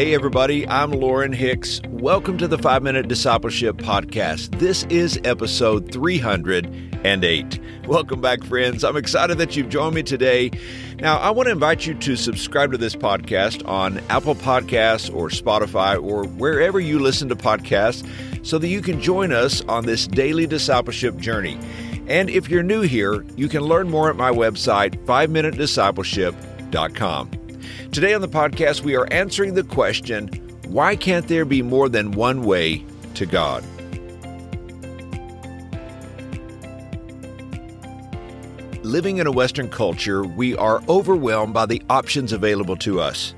Hey, everybody, I'm Lauren Hicks. Welcome to the Five Minute Discipleship Podcast. This is episode 308. Welcome back, friends. I'm excited that you've joined me today. Now, I want to invite you to subscribe to this podcast on Apple Podcasts or Spotify or wherever you listen to podcasts so that you can join us on this daily discipleship journey. And if you're new here, you can learn more at my website, 5minutediscipleship.com. Today on the podcast, we are answering the question why can't there be more than one way to God? Living in a Western culture, we are overwhelmed by the options available to us.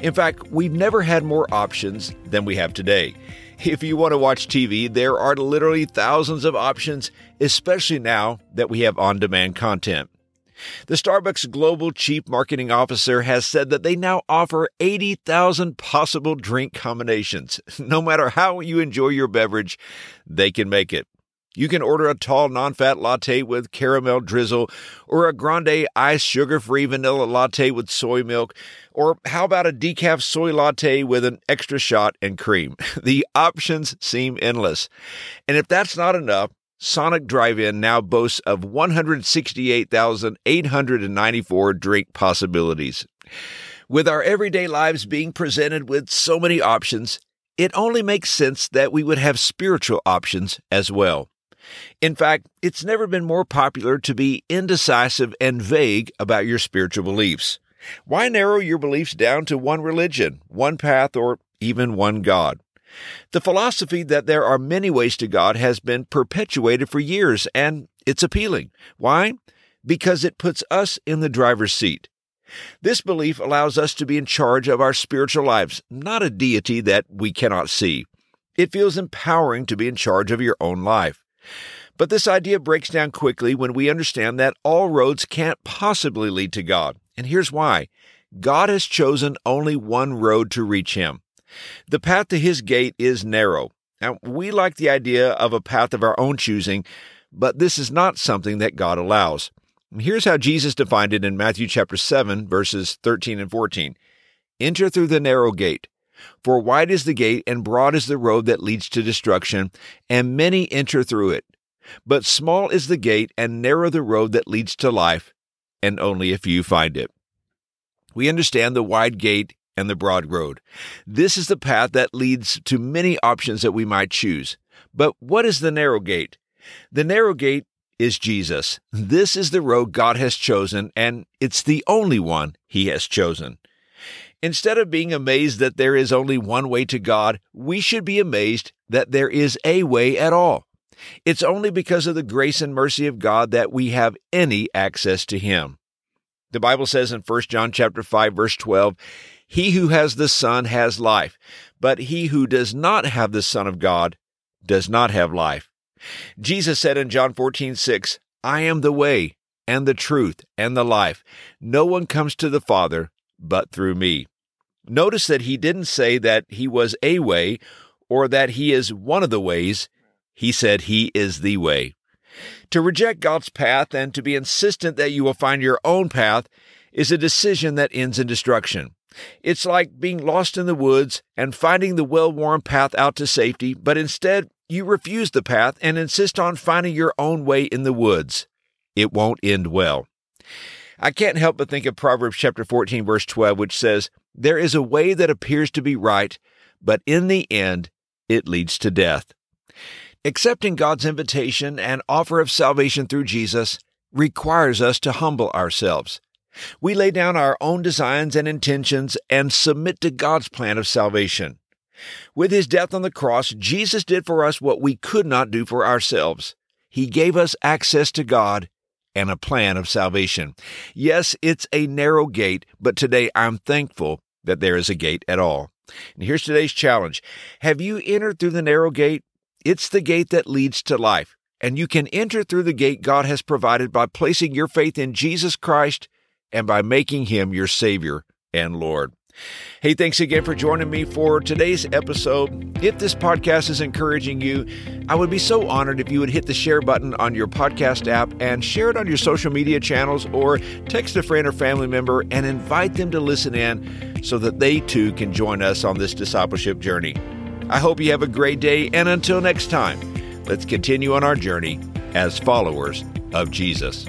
In fact, we've never had more options than we have today. If you want to watch TV, there are literally thousands of options, especially now that we have on demand content. The Starbucks Global Chief Marketing Officer has said that they now offer 80,000 possible drink combinations. No matter how you enjoy your beverage, they can make it. You can order a tall non fat latte with caramel drizzle, or a grande iced sugar free vanilla latte with soy milk, or how about a decaf soy latte with an extra shot and cream? The options seem endless. And if that's not enough, Sonic Drive-In now boasts of 168,894 drink possibilities. With our everyday lives being presented with so many options, it only makes sense that we would have spiritual options as well. In fact, it's never been more popular to be indecisive and vague about your spiritual beliefs. Why narrow your beliefs down to one religion, one path, or even one God? The philosophy that there are many ways to God has been perpetuated for years, and it's appealing. Why? Because it puts us in the driver's seat. This belief allows us to be in charge of our spiritual lives, not a deity that we cannot see. It feels empowering to be in charge of your own life. But this idea breaks down quickly when we understand that all roads can't possibly lead to God. And here's why God has chosen only one road to reach Him. The path to his gate is narrow. Now, we like the idea of a path of our own choosing, but this is not something that God allows. Here's how Jesus defined it in Matthew chapter 7 verses 13 and 14. Enter through the narrow gate, for wide is the gate and broad is the road that leads to destruction, and many enter through it. But small is the gate and narrow the road that leads to life, and only a few find it. We understand the wide gate and the broad road. This is the path that leads to many options that we might choose. But what is the narrow gate? The narrow gate is Jesus. This is the road God has chosen, and it's the only one He has chosen. Instead of being amazed that there is only one way to God, we should be amazed that there is a way at all. It's only because of the grace and mercy of God that we have any access to Him. The Bible says in 1 John chapter 5 verse 12, he who has the Son has life, but he who does not have the Son of God does not have life. Jesus said in John 14, 6, I am the way and the truth and the life. No one comes to the Father but through me. Notice that he didn't say that he was a way or that he is one of the ways. He said he is the way. To reject God's path and to be insistent that you will find your own path is a decision that ends in destruction. It's like being lost in the woods and finding the well worn path out to safety, but instead you refuse the path and insist on finding your own way in the woods. It won't end well. I can't help but think of Proverbs chapter 14 verse 12 which says, "There is a way that appears to be right, but in the end it leads to death." Accepting God's invitation and offer of salvation through Jesus requires us to humble ourselves. We lay down our own designs and intentions and submit to God's plan of salvation. With his death on the cross, Jesus did for us what we could not do for ourselves. He gave us access to God and a plan of salvation. Yes, it's a narrow gate, but today I'm thankful that there is a gate at all. And here's today's challenge. Have you entered through the narrow gate? It's the gate that leads to life, and you can enter through the gate God has provided by placing your faith in Jesus Christ and by making him your Savior and Lord. Hey, thanks again for joining me for today's episode. If this podcast is encouraging you, I would be so honored if you would hit the share button on your podcast app and share it on your social media channels or text a friend or family member and invite them to listen in so that they too can join us on this discipleship journey. I hope you have a great day, and until next time, let's continue on our journey as followers of Jesus.